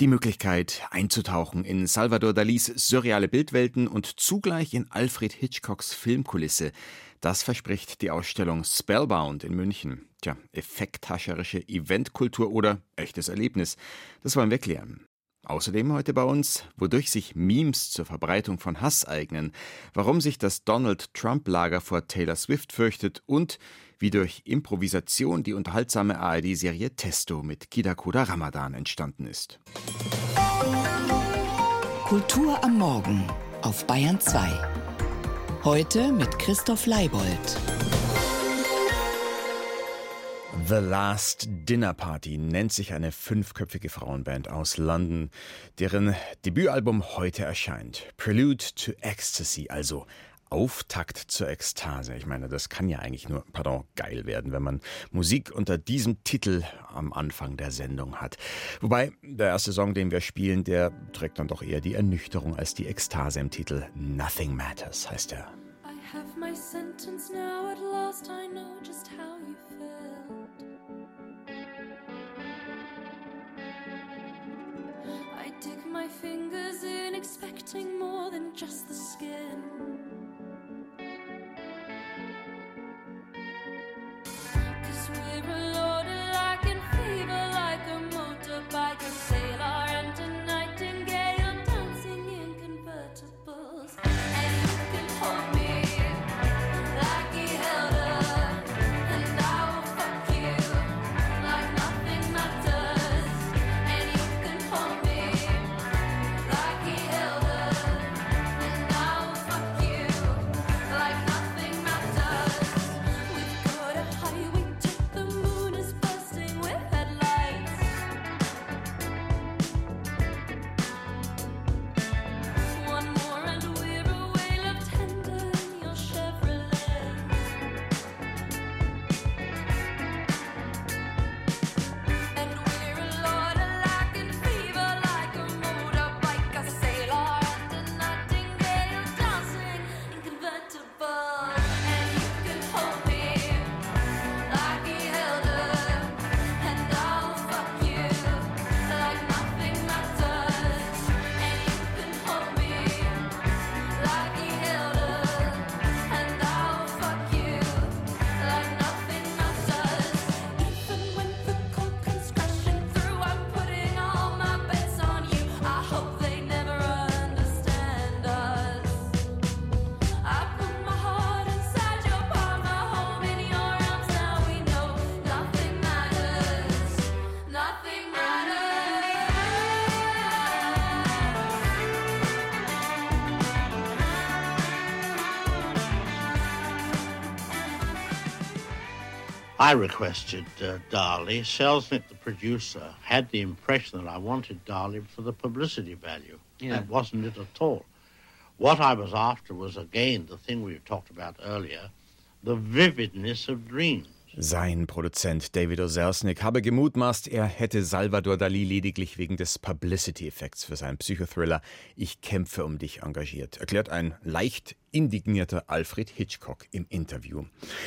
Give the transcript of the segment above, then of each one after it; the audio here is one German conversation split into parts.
Die Möglichkeit, einzutauchen in Salvador Dalis surreale Bildwelten und zugleich in Alfred Hitchcocks Filmkulisse, das verspricht die Ausstellung Spellbound in München. Tja, effekthascherische Eventkultur oder echtes Erlebnis, das wollen wir klären. Außerdem heute bei uns, wodurch sich Memes zur Verbreitung von Hass eignen, warum sich das Donald Trump-Lager vor Taylor Swift fürchtet und wie durch Improvisation die unterhaltsame ARD-Serie Testo mit Kidakoda Ramadan entstanden ist. Kultur am Morgen auf Bayern 2. Heute mit Christoph Leibold. The Last Dinner Party nennt sich eine fünfköpfige Frauenband aus London, deren Debütalbum heute erscheint. Prelude to Ecstasy, also Auftakt zur Ekstase. Ich meine, das kann ja eigentlich nur, pardon, geil werden, wenn man Musik unter diesem Titel am Anfang der Sendung hat. Wobei der erste Song, den wir spielen, der trägt dann doch eher die Ernüchterung als die Ekstase im Titel. Nothing Matters heißt er. I expecting more than just the skin. I requested uh, Dali. Selznick, the producer, had the impression that I wanted Dali for the publicity value. Yeah. That wasn't it at all. What I was after was, again, the thing we talked about earlier, the vividness of dreams. Sein Produzent David Osersnik habe gemutmaßt, er hätte Salvador Dali lediglich wegen des Publicity-Effekts für seinen Psychothriller Ich kämpfe um dich engagiert, erklärt ein leicht indignierter Alfred Hitchcock im Interview.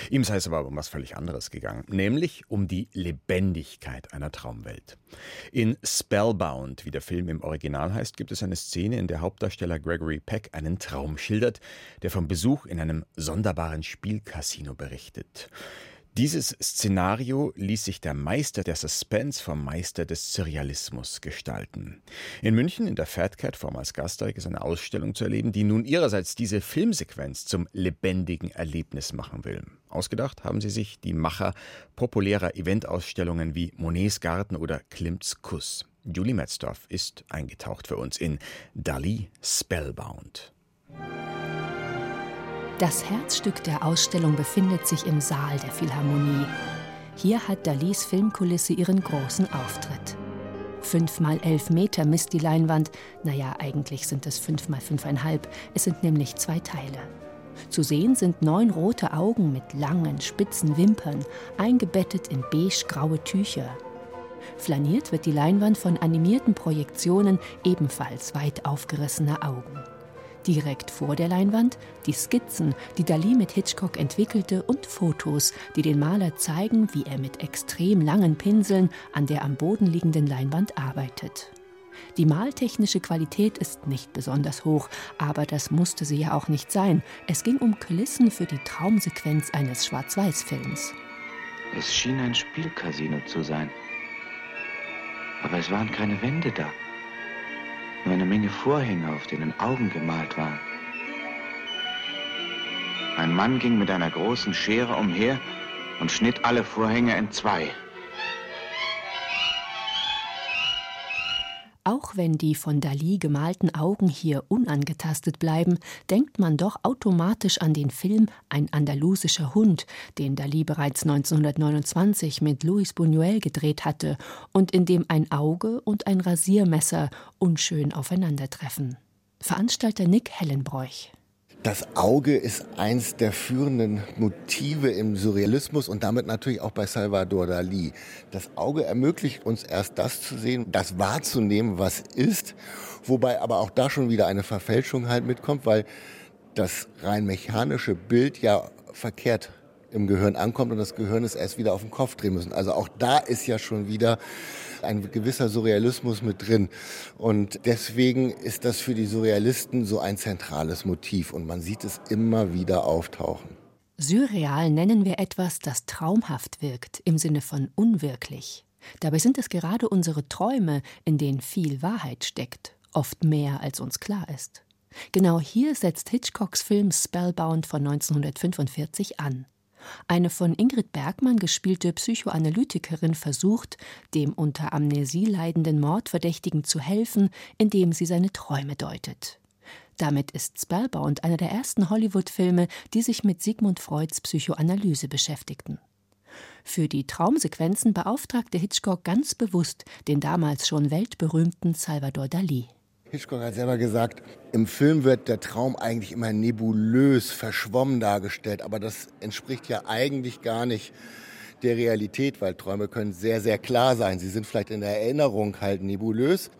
Ihm sei es aber um was völlig anderes gegangen, nämlich um die Lebendigkeit einer Traumwelt. In Spellbound, wie der Film im Original heißt, gibt es eine Szene, in der Hauptdarsteller Gregory Peck einen Traum schildert, der vom Besuch in einem sonderbaren Spielcasino berichtet. Dieses Szenario ließ sich der Meister der Suspense vom Meister des Surrealismus gestalten. In München in der Fat Cat, vormals Gasteig, ist eine Ausstellung zu erleben, die nun ihrerseits diese Filmsequenz zum lebendigen Erlebnis machen will. Ausgedacht haben sie sich die Macher populärer Eventausstellungen wie Monets Garten oder Klimts Kuss. Julie Metzdorf ist eingetaucht für uns in Dali Spellbound. Das Herzstück der Ausstellung befindet sich im Saal der Philharmonie. Hier hat Dalis Filmkulisse ihren großen Auftritt. Fünf mal elf Meter misst die Leinwand. Naja, eigentlich sind es fünf mal fünfeinhalb. Es sind nämlich zwei Teile. Zu sehen sind neun rote Augen mit langen, spitzen Wimpern, eingebettet in beige-graue Tücher. Flaniert wird die Leinwand von animierten Projektionen ebenfalls weit aufgerissener Augen. Direkt vor der Leinwand die Skizzen, die Dali mit Hitchcock entwickelte und Fotos, die den Maler zeigen, wie er mit extrem langen Pinseln an der am Boden liegenden Leinwand arbeitet. Die maltechnische Qualität ist nicht besonders hoch, aber das musste sie ja auch nicht sein. Es ging um Kulissen für die Traumsequenz eines Schwarz-Weiß-Films. Es schien ein Spielcasino zu sein. Aber es waren keine Wände da. Nur eine Menge Vorhänge, auf denen Augen gemalt waren. Ein Mann ging mit einer großen Schere umher und schnitt alle Vorhänge in zwei. Auch wenn die von Dali gemalten Augen hier unangetastet bleiben, denkt man doch automatisch an den Film Ein andalusischer Hund, den Dali bereits 1929 mit Luis Buñuel gedreht hatte und in dem ein Auge und ein Rasiermesser unschön aufeinandertreffen. Veranstalter Nick Hellenbräuch. Das Auge ist eins der führenden Motive im Surrealismus und damit natürlich auch bei Salvador Dali. Das Auge ermöglicht uns erst das zu sehen, das wahrzunehmen, was ist, wobei aber auch da schon wieder eine Verfälschung halt mitkommt, weil das rein mechanische Bild ja verkehrt im Gehirn ankommt und das Gehirn es erst wieder auf den Kopf drehen müssen. Also auch da ist ja schon wieder ein gewisser Surrealismus mit drin. Und deswegen ist das für die Surrealisten so ein zentrales Motiv und man sieht es immer wieder auftauchen. Surreal nennen wir etwas, das traumhaft wirkt, im Sinne von unwirklich. Dabei sind es gerade unsere Träume, in denen viel Wahrheit steckt, oft mehr als uns klar ist. Genau hier setzt Hitchcocks Film Spellbound von 1945 an. Eine von Ingrid Bergmann gespielte Psychoanalytikerin versucht, dem unter Amnesie leidenden Mordverdächtigen zu helfen, indem sie seine Träume deutet. Damit ist Spellbound einer der ersten Hollywood-Filme, die sich mit Sigmund Freuds Psychoanalyse beschäftigten. Für die Traumsequenzen beauftragte Hitchcock ganz bewusst den damals schon weltberühmten Salvador Dali. Hitchcock hat selber gesagt, im Film wird der Traum eigentlich immer nebulös, verschwommen dargestellt, aber das entspricht ja eigentlich gar nicht der Realität, weil Träume können sehr, sehr klar sein. Sie sind vielleicht in der Erinnerung halt nebulös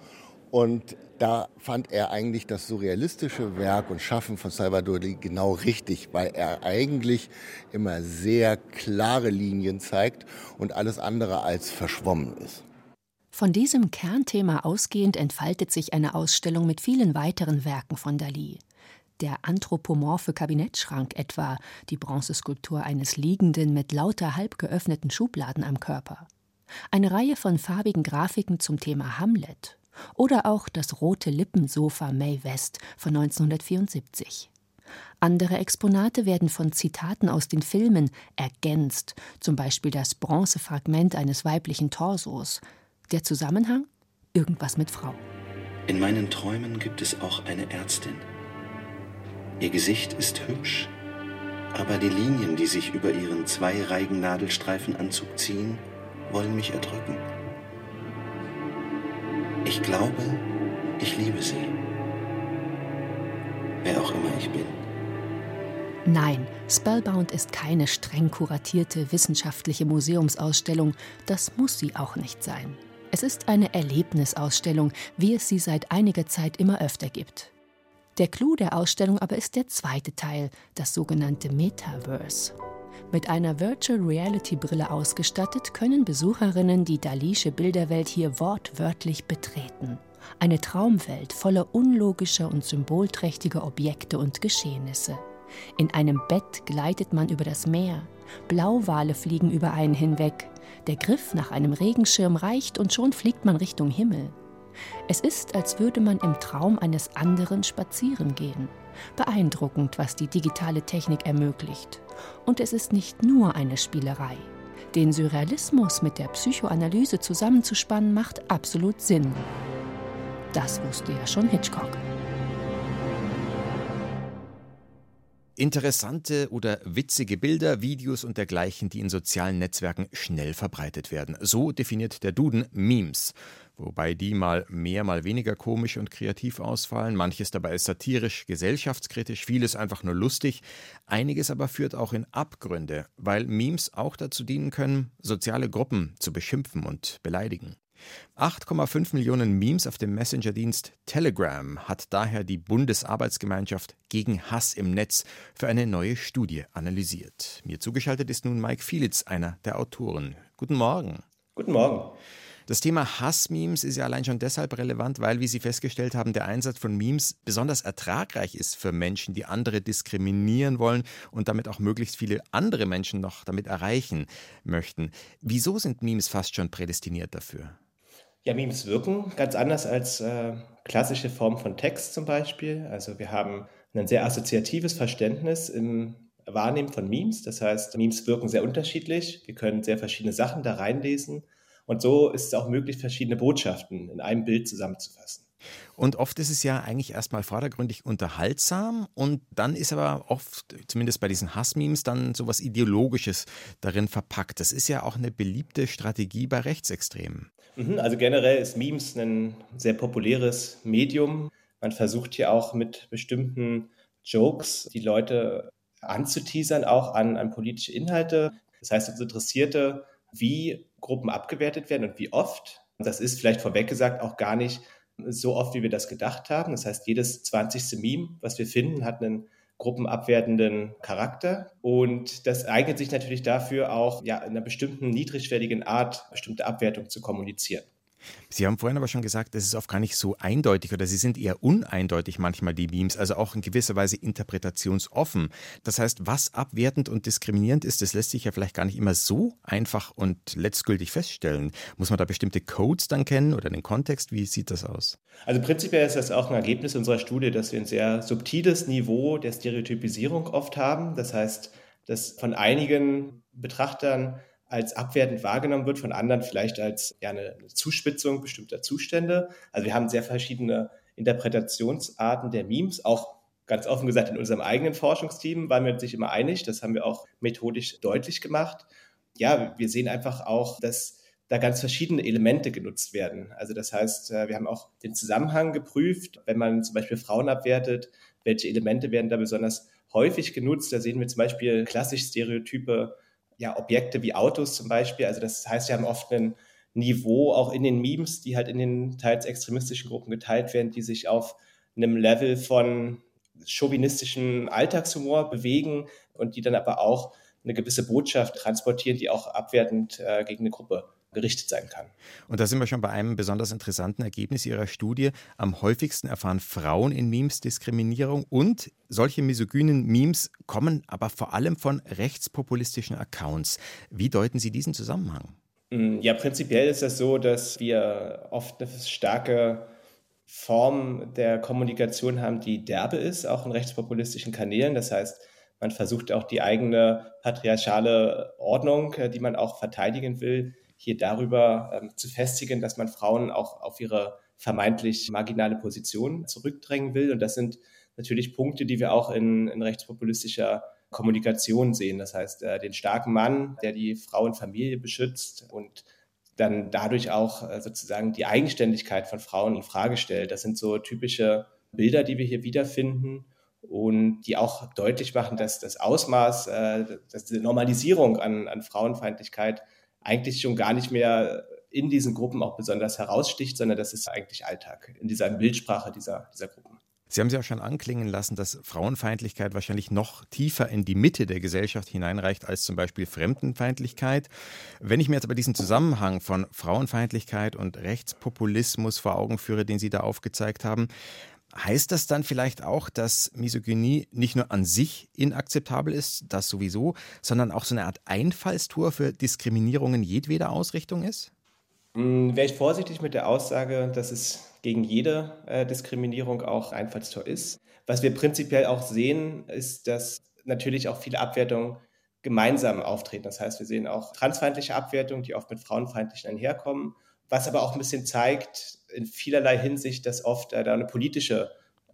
und da fand er eigentlich das surrealistische Werk und Schaffen von Salvador Dali genau richtig, weil er eigentlich immer sehr klare Linien zeigt und alles andere als verschwommen ist. Von diesem Kernthema ausgehend entfaltet sich eine Ausstellung mit vielen weiteren Werken von Dali. Der anthropomorphe Kabinettschrank etwa, die Bronzeskulptur eines Liegenden mit lauter halb geöffneten Schubladen am Körper. Eine Reihe von farbigen Grafiken zum Thema Hamlet oder auch das rote Lippensofa May West von 1974. Andere Exponate werden von Zitaten aus den Filmen ergänzt, zum Beispiel das Bronzefragment eines weiblichen Torsos, der Zusammenhang? Irgendwas mit Frau. In meinen Träumen gibt es auch eine Ärztin. Ihr Gesicht ist hübsch, aber die Linien, die sich über ihren zweireigen Nadelstreifenanzug ziehen, wollen mich erdrücken. Ich glaube, ich liebe sie. Wer auch immer ich bin. Nein, Spellbound ist keine streng kuratierte wissenschaftliche Museumsausstellung. Das muss sie auch nicht sein. Es ist eine Erlebnisausstellung, wie es sie seit einiger Zeit immer öfter gibt. Der Clou der Ausstellung aber ist der zweite Teil, das sogenannte Metaverse. Mit einer Virtual Reality Brille ausgestattet, können Besucherinnen die Dalische Bilderwelt hier wortwörtlich betreten. Eine Traumwelt voller unlogischer und symbolträchtiger Objekte und Geschehnisse. In einem Bett gleitet man über das Meer, Blauwale fliegen über einen hinweg, der Griff nach einem Regenschirm reicht und schon fliegt man Richtung Himmel. Es ist, als würde man im Traum eines anderen spazieren gehen. Beeindruckend, was die digitale Technik ermöglicht. Und es ist nicht nur eine Spielerei. Den Surrealismus mit der Psychoanalyse zusammenzuspannen, macht absolut Sinn. Das wusste ja schon Hitchcock. Interessante oder witzige Bilder, Videos und dergleichen, die in sozialen Netzwerken schnell verbreitet werden. So definiert der Duden Memes. Wobei die mal mehr, mal weniger komisch und kreativ ausfallen. Manches dabei ist satirisch, gesellschaftskritisch, vieles einfach nur lustig. Einiges aber führt auch in Abgründe, weil Memes auch dazu dienen können, soziale Gruppen zu beschimpfen und beleidigen. 8,5 Millionen Memes auf dem Messenger-Dienst Telegram hat daher die Bundesarbeitsgemeinschaft gegen Hass im Netz für eine neue Studie analysiert. Mir zugeschaltet ist nun Mike Fielitz, einer der Autoren. Guten Morgen. Guten Morgen. Das Thema Hassmemes ist ja allein schon deshalb relevant, weil, wie Sie festgestellt haben, der Einsatz von Memes besonders ertragreich ist für Menschen, die andere diskriminieren wollen und damit auch möglichst viele andere Menschen noch damit erreichen möchten. Wieso sind Memes fast schon prädestiniert dafür? Ja, Memes wirken ganz anders als äh, klassische Formen von Text zum Beispiel. Also wir haben ein sehr assoziatives Verständnis im Wahrnehmen von Memes. Das heißt, Memes wirken sehr unterschiedlich. Wir können sehr verschiedene Sachen da reinlesen. Und so ist es auch möglich, verschiedene Botschaften in einem Bild zusammenzufassen. Und oft ist es ja eigentlich erstmal vordergründig unterhaltsam und dann ist aber oft, zumindest bei diesen Hassmemes, dann sowas Ideologisches darin verpackt. Das ist ja auch eine beliebte Strategie bei Rechtsextremen. Mhm, also generell ist Memes ein sehr populäres Medium. Man versucht hier auch mit bestimmten Jokes die Leute anzuteasern, auch an, an politische Inhalte. Das heißt, uns Interessierte, wie Gruppen abgewertet werden und wie oft. Das ist vielleicht vorweg gesagt auch gar nicht so oft, wie wir das gedacht haben. Das heißt, jedes 20. Meme, was wir finden, hat einen gruppenabwertenden Charakter. Und das eignet sich natürlich dafür auch, ja, in einer bestimmten niedrigschwelligen Art bestimmte Abwertung zu kommunizieren. Sie haben vorhin aber schon gesagt, es ist oft gar nicht so eindeutig oder sie sind eher uneindeutig manchmal, die Memes, also auch in gewisser Weise interpretationsoffen. Das heißt, was abwertend und diskriminierend ist, das lässt sich ja vielleicht gar nicht immer so einfach und letztgültig feststellen. Muss man da bestimmte Codes dann kennen oder den Kontext? Wie sieht das aus? Also prinzipiell ist das auch ein Ergebnis unserer Studie, dass wir ein sehr subtiles Niveau der Stereotypisierung oft haben. Das heißt, dass von einigen Betrachtern als abwertend wahrgenommen wird, von anderen vielleicht als ja, eine Zuspitzung bestimmter Zustände. Also wir haben sehr verschiedene Interpretationsarten der Memes, auch ganz offen gesagt in unserem eigenen Forschungsteam waren wir uns nicht immer einig, das haben wir auch methodisch deutlich gemacht. Ja, wir sehen einfach auch, dass da ganz verschiedene Elemente genutzt werden. Also das heißt, äh, wir haben auch den Zusammenhang geprüft, wenn man zum Beispiel Frauen abwertet, welche Elemente werden da besonders häufig genutzt. Da sehen wir zum Beispiel klassisch Stereotype ja, Objekte wie Autos zum Beispiel. Also das heißt, wir haben oft ein Niveau auch in den Memes, die halt in den teils extremistischen Gruppen geteilt werden, die sich auf einem Level von chauvinistischem Alltagshumor bewegen und die dann aber auch eine gewisse Botschaft transportieren, die auch abwertend äh, gegen eine Gruppe gerichtet sein kann. Und da sind wir schon bei einem besonders interessanten Ergebnis Ihrer Studie. Am häufigsten erfahren Frauen in Memes Diskriminierung und solche misogynen Memes kommen aber vor allem von rechtspopulistischen Accounts. Wie deuten Sie diesen Zusammenhang? Mm, ja, prinzipiell ist es das so, dass wir oft eine starke Form der Kommunikation haben, die derbe ist, auch in rechtspopulistischen Kanälen. Das heißt, man versucht auch die eigene patriarchale Ordnung, äh, die man auch verteidigen will, hier darüber ähm, zu festigen, dass man Frauen auch auf ihre vermeintlich marginale Position zurückdrängen will. Und das sind natürlich Punkte, die wir auch in, in rechtspopulistischer Kommunikation sehen. Das heißt, äh, den starken Mann, der die Frau und Familie beschützt und dann dadurch auch äh, sozusagen die Eigenständigkeit von Frauen in Frage stellt. Das sind so typische Bilder, die wir hier wiederfinden und die auch deutlich machen, dass das Ausmaß, äh, dass diese Normalisierung an, an Frauenfeindlichkeit eigentlich schon gar nicht mehr in diesen Gruppen auch besonders heraussticht, sondern das ist eigentlich Alltag in dieser Bildsprache dieser, dieser Gruppen. Sie haben sie auch schon anklingen lassen, dass Frauenfeindlichkeit wahrscheinlich noch tiefer in die Mitte der Gesellschaft hineinreicht als zum Beispiel Fremdenfeindlichkeit. Wenn ich mir jetzt aber diesen Zusammenhang von Frauenfeindlichkeit und Rechtspopulismus vor Augen führe, den Sie da aufgezeigt haben, Heißt das dann vielleicht auch, dass Misogynie nicht nur an sich inakzeptabel ist, das sowieso, sondern auch so eine Art Einfallstor für Diskriminierungen jedweder Ausrichtung ist? Hm, Wäre ich vorsichtig mit der Aussage, dass es gegen jede äh, Diskriminierung auch Einfallstor ist. Was wir prinzipiell auch sehen, ist, dass natürlich auch viele Abwertungen gemeinsam auftreten. Das heißt, wir sehen auch transfeindliche Abwertungen, die oft mit frauenfeindlichen einherkommen was aber auch ein bisschen zeigt, in vielerlei Hinsicht, dass oft äh, da eine politische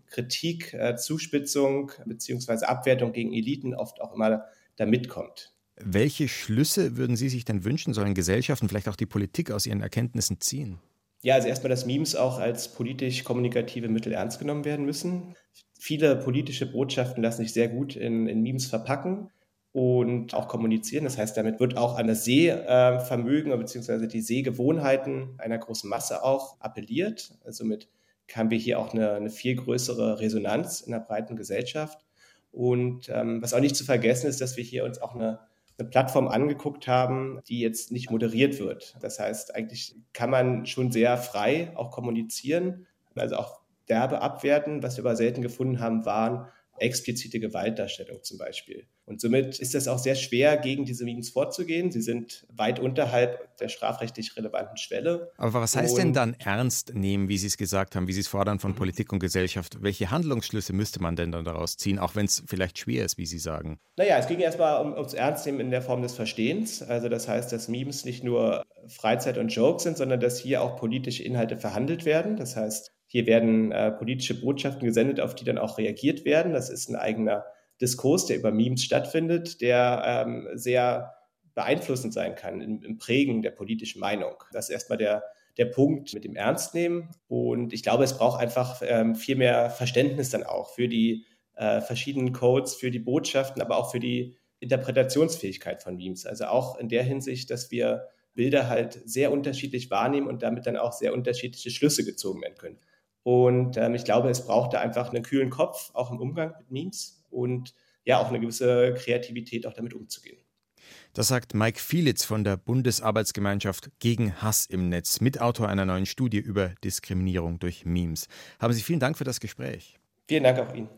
Kritik, äh, Zuspitzung bzw. Abwertung gegen Eliten oft auch immer da mitkommt. Welche Schlüsse würden Sie sich denn wünschen, sollen Gesellschaften, vielleicht auch die Politik aus ihren Erkenntnissen ziehen? Ja, also erstmal, dass Memes auch als politisch-kommunikative Mittel ernst genommen werden müssen. Viele politische Botschaften lassen sich sehr gut in, in Memes verpacken und auch kommunizieren. Das heißt, damit wird auch an das Sehvermögen bzw. die Sehgewohnheiten einer großen Masse auch appelliert. Also somit haben wir hier auch eine, eine viel größere Resonanz in der breiten Gesellschaft. Und ähm, was auch nicht zu vergessen ist, dass wir hier uns auch eine eine Plattform angeguckt haben, die jetzt nicht moderiert wird. Das heißt, eigentlich kann man schon sehr frei auch kommunizieren, also auch derbe abwerten. Was wir aber selten gefunden haben, waren explizite Gewaltdarstellung zum Beispiel. Und somit ist es auch sehr schwer, gegen diese Memes vorzugehen. Sie sind weit unterhalb der strafrechtlich relevanten Schwelle. Aber was heißt und denn dann ernst nehmen, wie Sie es gesagt haben, wie Sie es fordern von Politik und Gesellschaft? Welche Handlungsschlüsse müsste man denn dann daraus ziehen, auch wenn es vielleicht schwer ist, wie Sie sagen? Naja, es ging erstmal um, ums Ernstnehmen in der Form des Verstehens. Also das heißt, dass Memes nicht nur Freizeit und Jokes sind, sondern dass hier auch politische Inhalte verhandelt werden. Das heißt, hier werden äh, politische Botschaften gesendet, auf die dann auch reagiert werden. Das ist ein eigener Diskurs, der über Memes stattfindet, der ähm, sehr beeinflussend sein kann im, im, Prägen der politischen Meinung. Das ist erstmal der, der Punkt mit dem Ernstnehmen. Und ich glaube, es braucht einfach ähm, viel mehr Verständnis dann auch für die äh, verschiedenen Codes, für die Botschaften, aber auch für die Interpretationsfähigkeit von Memes. Also auch in der Hinsicht, dass wir Bilder halt sehr unterschiedlich wahrnehmen und damit dann auch sehr unterschiedliche Schlüsse gezogen werden können. Und ähm, ich glaube, es braucht da einfach einen kühlen Kopf, auch im Umgang mit Memes und ja auch eine gewisse Kreativität auch damit umzugehen. Das sagt Mike Fielitz von der Bundesarbeitsgemeinschaft gegen Hass im Netz, Mitautor einer neuen Studie über Diskriminierung durch Memes. Haben Sie vielen Dank für das Gespräch. Vielen Dank auch Ihnen.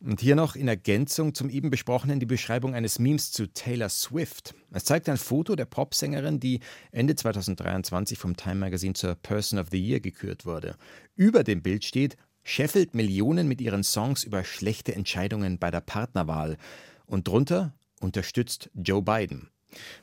Und hier noch in Ergänzung zum eben besprochenen die Beschreibung eines Memes zu Taylor Swift. Es zeigt ein Foto der Popsängerin, die Ende 2023 vom Time Magazine zur Person of the Year gekürt wurde. Über dem Bild steht scheffelt Millionen mit ihren Songs über schlechte Entscheidungen bei der Partnerwahl. Und drunter unterstützt Joe Biden.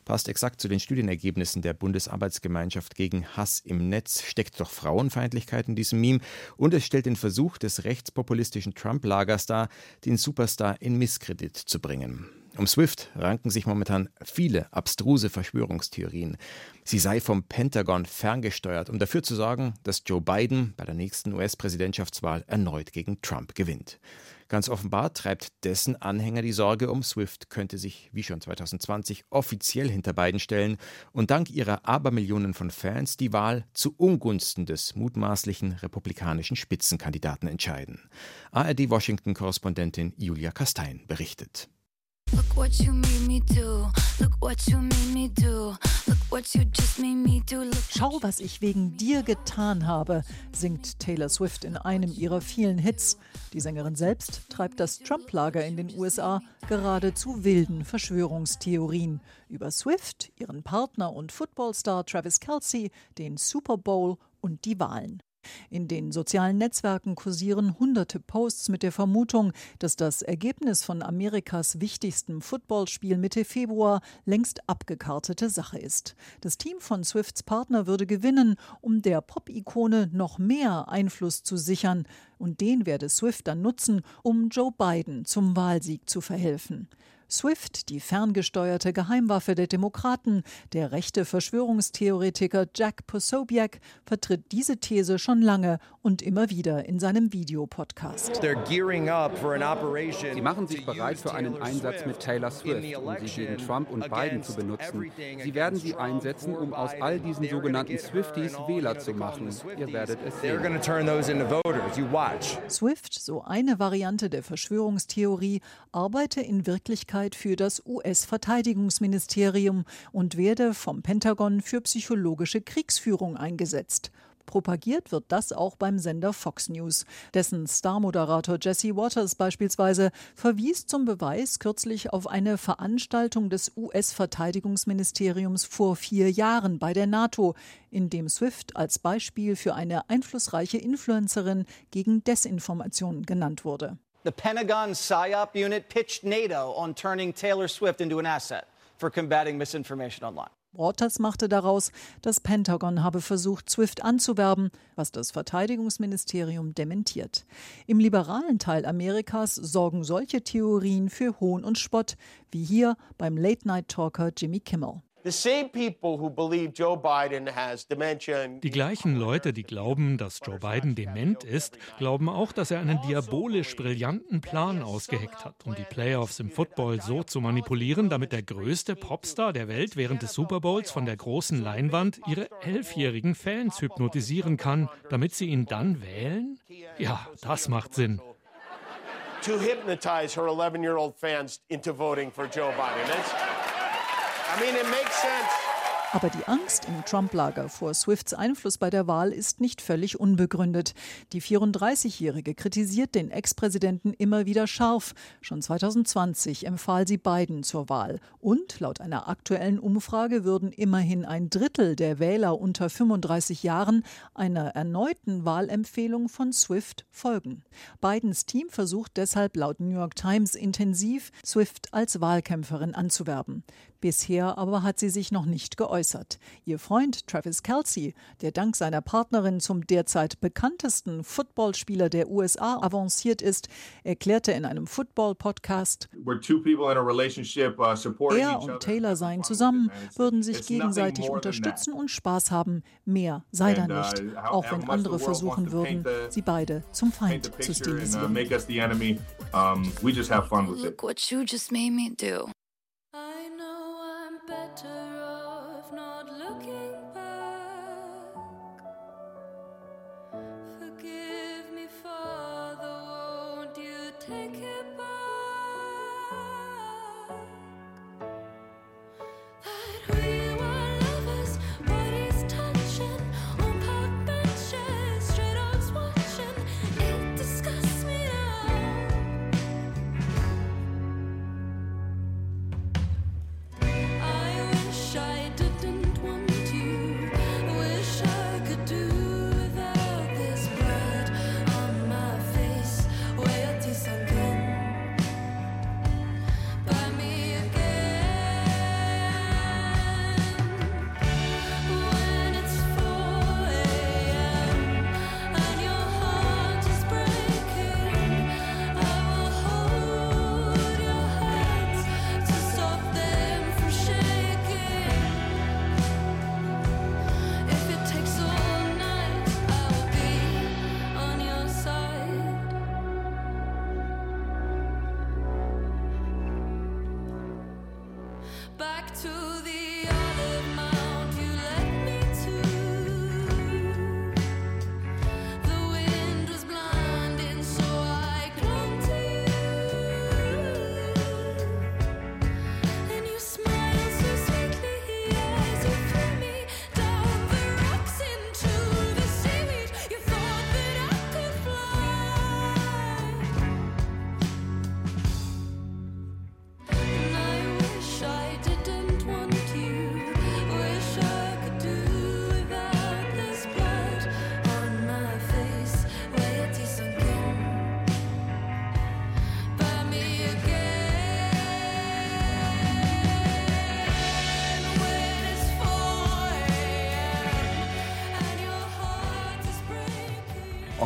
Passt exakt zu den Studienergebnissen der Bundesarbeitsgemeinschaft gegen Hass im Netz, steckt doch Frauenfeindlichkeit in diesem Meme und es stellt den Versuch des rechtspopulistischen Trump-Lagers dar, den Superstar in Misskredit zu bringen. Um Swift ranken sich momentan viele abstruse Verschwörungstheorien. Sie sei vom Pentagon ferngesteuert, um dafür zu sorgen, dass Joe Biden bei der nächsten US-Präsidentschaftswahl erneut gegen Trump gewinnt. Ganz offenbar treibt dessen Anhänger die Sorge um, Swift könnte sich, wie schon 2020, offiziell hinter Biden stellen und dank ihrer Abermillionen von Fans die Wahl zu Ungunsten des mutmaßlichen republikanischen Spitzenkandidaten entscheiden. ARD-Washington-Korrespondentin Julia Kastein berichtet. Look what you made me do. Look what you made me do. Look what you just made me do. Look Schau, was ich wegen dir getan habe, singt Taylor Swift in einem ihrer vielen Hits. Die Sängerin selbst treibt das Trump-Lager in den USA gerade zu wilden Verschwörungstheorien über Swift, ihren Partner und Footballstar Travis Kelsey, den Super Bowl und die Wahlen. In den sozialen Netzwerken kursieren hunderte Posts mit der Vermutung, dass das Ergebnis von Amerikas wichtigstem Footballspiel Mitte Februar längst abgekartete Sache ist. Das Team von Swifts Partner würde gewinnen, um der Pop-Ikone noch mehr Einfluss zu sichern, und den werde Swift dann nutzen, um Joe Biden zum Wahlsieg zu verhelfen. SWIFT, die ferngesteuerte Geheimwaffe der Demokraten, der rechte Verschwörungstheoretiker Jack Posobiec, vertritt diese These schon lange und immer wieder in seinem Videopodcast. Sie machen sich bereit für einen Einsatz mit Taylor Swift, um sie gegen Trump und Biden zu benutzen. Sie werden sie einsetzen, um aus all diesen sogenannten Swifties Wähler zu machen. Ihr werdet es sehen. Swift, so eine Variante der Verschwörungstheorie, arbeite in Wirklichkeit Wirksamkeit für das US-Verteidigungsministerium und werde vom Pentagon für psychologische Kriegsführung eingesetzt. Propagiert wird das auch beim Sender Fox News. Dessen Star-Moderator Jesse Waters beispielsweise verwies zum Beweis kürzlich auf eine Veranstaltung des US-Verteidigungsministeriums vor vier Jahren bei der NATO, in dem Swift als Beispiel für eine einflussreiche Influencerin gegen Desinformation genannt wurde. The Pentagon PSYOP unit pitched NATO on turning Taylor Swift into an asset for combating misinformation online. Waters machte daraus, das Pentagon habe versucht, Swift anzuwerben, was das Verteidigungsministerium dementiert. Im liberalen Teil Amerikas sorgen solche Theorien für Hohn und Spott, wie hier beim Late-Night-Talker Jimmy Kimmel. Die gleichen Leute, die glauben, dass Joe Biden dement ist, glauben auch, dass er einen diabolisch brillanten Plan ausgeheckt hat, um die Playoffs im Football so zu manipulieren, damit der größte Popstar der Welt während des Super Bowls von der großen Leinwand ihre elfjährigen Fans hypnotisieren kann, damit sie ihn dann wählen? Ja, das macht Sinn. To hypnotize her 11-year-old fans into voting for Joe Biden. That's I mean, it makes sense. Aber die Angst im Trump-Lager vor Swifts Einfluss bei der Wahl ist nicht völlig unbegründet. Die 34-Jährige kritisiert den Ex-Präsidenten immer wieder scharf. Schon 2020 empfahl sie Biden zur Wahl. Und laut einer aktuellen Umfrage würden immerhin ein Drittel der Wähler unter 35 Jahren einer erneuten Wahlempfehlung von Swift folgen. Bidens Team versucht deshalb laut New York Times intensiv, Swift als Wahlkämpferin anzuwerben. Bisher aber hat sie sich noch nicht geäußert. Ihr Freund Travis Kelsey, der dank seiner Partnerin zum derzeit bekanntesten Footballspieler der USA avanciert ist, erklärte in einem Football-Podcast, uh, er und Taylor seien zusammen, würden sich gegenseitig unterstützen und Spaß haben. Mehr sei da uh, nicht, auch wenn andere versuchen würden, sie beide zum Feind zu stilisieren. Look what you just made me do.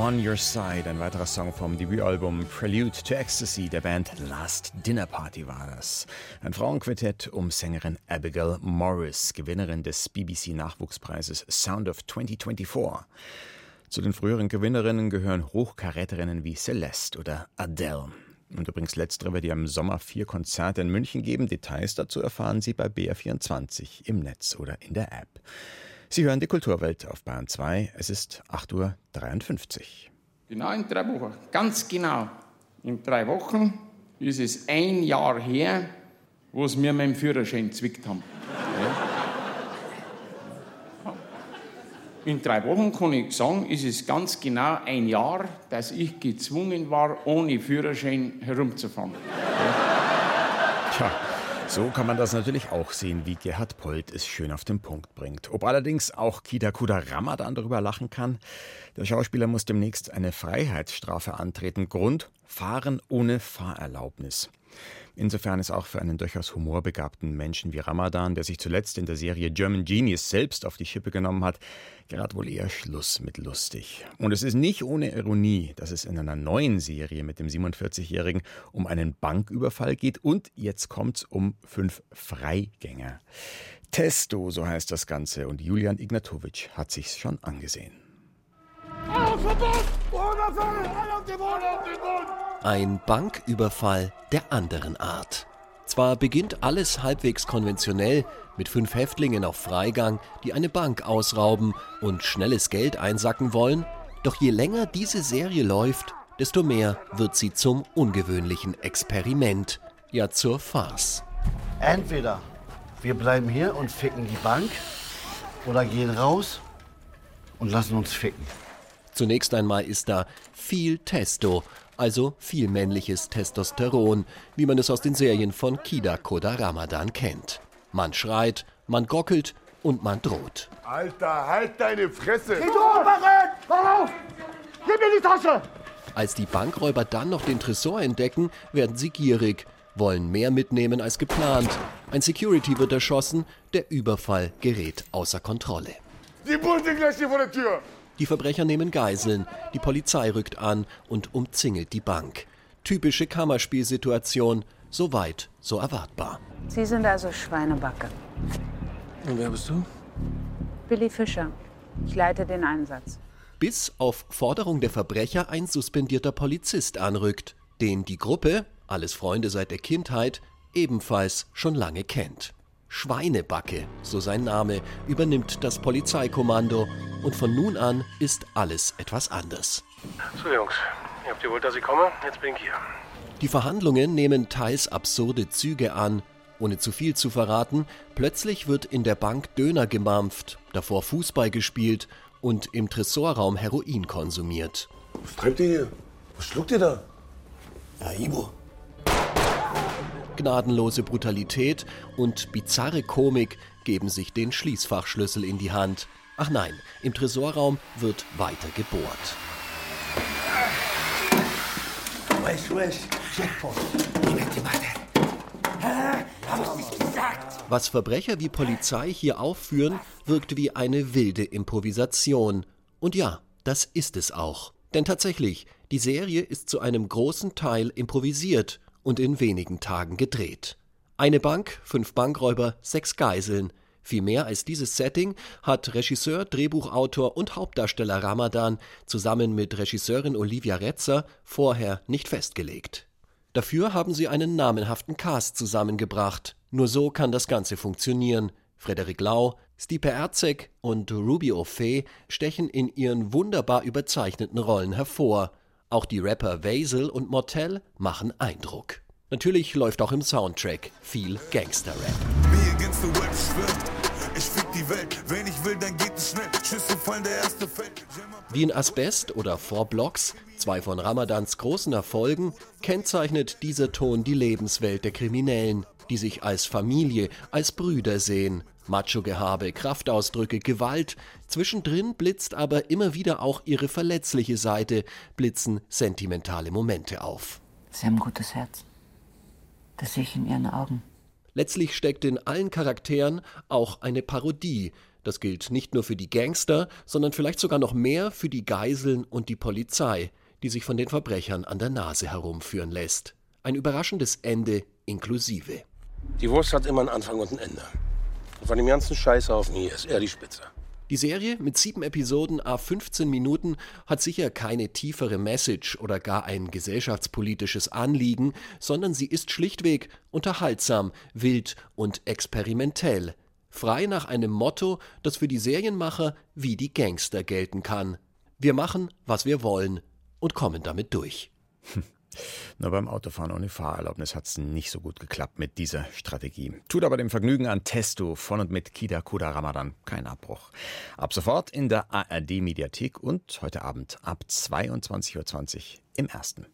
On Your Side, ein weiterer Song vom Debütalbum Prelude to Ecstasy der Band Last Dinner Party war das. Ein Frauenquartett um Sängerin Abigail Morris, Gewinnerin des BBC Nachwuchspreises Sound of 2024. Zu den früheren Gewinnerinnen gehören Hochkaräterinnen wie Celeste oder Adele. Und übrigens letztere wird ja im Sommer vier Konzerte in München geben. Details dazu erfahren Sie bei BR24 im Netz oder in der App. Sie hören die Kulturwelt auf Bayern 2. Es ist 8.53 Uhr. Genau in drei Wochen, ganz genau. In drei Wochen ist es ein Jahr her, wo sie mir meinen Führerschein zwickt haben. Ja. In drei Wochen kann ich sagen, ist es ganz genau ein Jahr, dass ich gezwungen war, ohne Führerschein herumzufahren. Ja. Tja. So kann man das natürlich auch sehen, wie Gerhard Polt es schön auf den Punkt bringt. Ob allerdings auch Kida Kuda Ramadan darüber lachen kann? Der Schauspieler muss demnächst eine Freiheitsstrafe antreten. Grund: Fahren ohne Fahrerlaubnis. Insofern ist auch für einen durchaus humorbegabten Menschen wie Ramadan, der sich zuletzt in der Serie German Genius selbst auf die Schippe genommen hat, gerade wohl eher Schluss mit lustig. Und es ist nicht ohne Ironie, dass es in einer neuen Serie mit dem 47-Jährigen um einen Banküberfall geht und jetzt kommt's um fünf Freigänger. Testo, so heißt das Ganze, und Julian Ignatowitsch hat sich's schon angesehen. Ein Banküberfall der anderen Art. Zwar beginnt alles halbwegs konventionell mit fünf Häftlingen auf Freigang, die eine Bank ausrauben und schnelles Geld einsacken wollen, doch je länger diese Serie läuft, desto mehr wird sie zum ungewöhnlichen Experiment, ja zur Farce. Entweder Wir bleiben hier und ficken die Bank oder gehen raus und lassen uns ficken. Zunächst einmal ist da viel Testo, also viel männliches Testosteron, wie man es aus den Serien von Kida Koda Ramadan kennt. Man schreit, man gockelt und man droht. Alter, halt deine Fresse! Geh du Operin! Raus! Gib mir die Tasche! Als die Bankräuber dann noch den Tresor entdecken, werden sie gierig, wollen mehr mitnehmen als geplant. Ein Security wird erschossen, der Überfall gerät außer Kontrolle. Die Bullen sind gleich hier vor der Tür! Die Verbrecher nehmen Geiseln, die Polizei rückt an und umzingelt die Bank. Typische Kammerspielsituation, so weit, so erwartbar. Sie sind also Schweinebacke. Und wer bist du? Billy Fischer. Ich leite den Einsatz. Bis auf Forderung der Verbrecher ein suspendierter Polizist anrückt, den die Gruppe, alles Freunde seit der Kindheit, ebenfalls schon lange kennt. Schweinebacke, so sein Name, übernimmt das Polizeikommando und von nun an ist alles etwas anders. So Jungs, ihr habt wohl, dass ich komme? Jetzt bin ich hier. Die Verhandlungen nehmen teils absurde Züge an. Ohne zu viel zu verraten, plötzlich wird in der Bank Döner gemampft, davor Fußball gespielt und im Tresorraum Heroin konsumiert. Was treibt ihr hier? Was schluckt ihr da? Ja, Ibo. Gnadenlose Brutalität und bizarre Komik geben sich den Schließfachschlüssel in die Hand. Ach nein, im Tresorraum wird weiter gebohrt. Hab ich nicht gesagt? Was Verbrecher wie Polizei hier aufführen, wirkt wie eine wilde Improvisation. Und ja, das ist es auch. Denn tatsächlich, die Serie ist zu einem großen Teil improvisiert und in wenigen Tagen gedreht. Eine Bank, fünf Bankräuber, sechs Geiseln. Viel mehr als dieses Setting hat Regisseur, Drehbuchautor und Hauptdarsteller Ramadan zusammen mit Regisseurin Olivia Retzer vorher nicht festgelegt. Dafür haben sie einen namenhaften Cast zusammengebracht. Nur so kann das Ganze funktionieren. Frederik Lau, Stipe Erzek und Ruby O'Fee stechen in ihren wunderbar überzeichneten Rollen hervor. Auch die Rapper Vasil und Mortel machen Eindruck. Natürlich läuft auch im Soundtrack viel Gangster-Rap. Wie in Asbest oder Four Blocks, zwei von Ramadans großen Erfolgen, kennzeichnet dieser Ton die Lebenswelt der Kriminellen, die sich als Familie, als Brüder sehen. Macho-Gehabe, Kraftausdrücke, Gewalt. Zwischendrin blitzt aber immer wieder auch ihre verletzliche Seite, blitzen sentimentale Momente auf. Sie haben ein gutes Herz. Das sehe ich in Ihren Augen. Letztlich steckt in allen Charakteren auch eine Parodie. Das gilt nicht nur für die Gangster, sondern vielleicht sogar noch mehr für die Geiseln und die Polizei, die sich von den Verbrechern an der Nase herumführen lässt. Ein überraschendes Ende inklusive. Die Wurst hat immer einen Anfang und ein Ende. Und von dem ganzen Scheißhaufen hier ist er die Spitze. Die Serie mit sieben Episoden a 15 Minuten hat sicher keine tiefere Message oder gar ein gesellschaftspolitisches Anliegen, sondern sie ist schlichtweg unterhaltsam, wild und experimentell. Frei nach einem Motto, das für die Serienmacher wie die Gangster gelten kann. Wir machen, was wir wollen und kommen damit durch. Nur beim Autofahren ohne Fahrerlaubnis hat es nicht so gut geklappt mit dieser Strategie. Tut aber dem Vergnügen an Testo von und mit Kida Kuda Ramadan keinen Abbruch. Ab sofort in der ARD Mediathek und heute Abend ab 22.20 Uhr im ersten.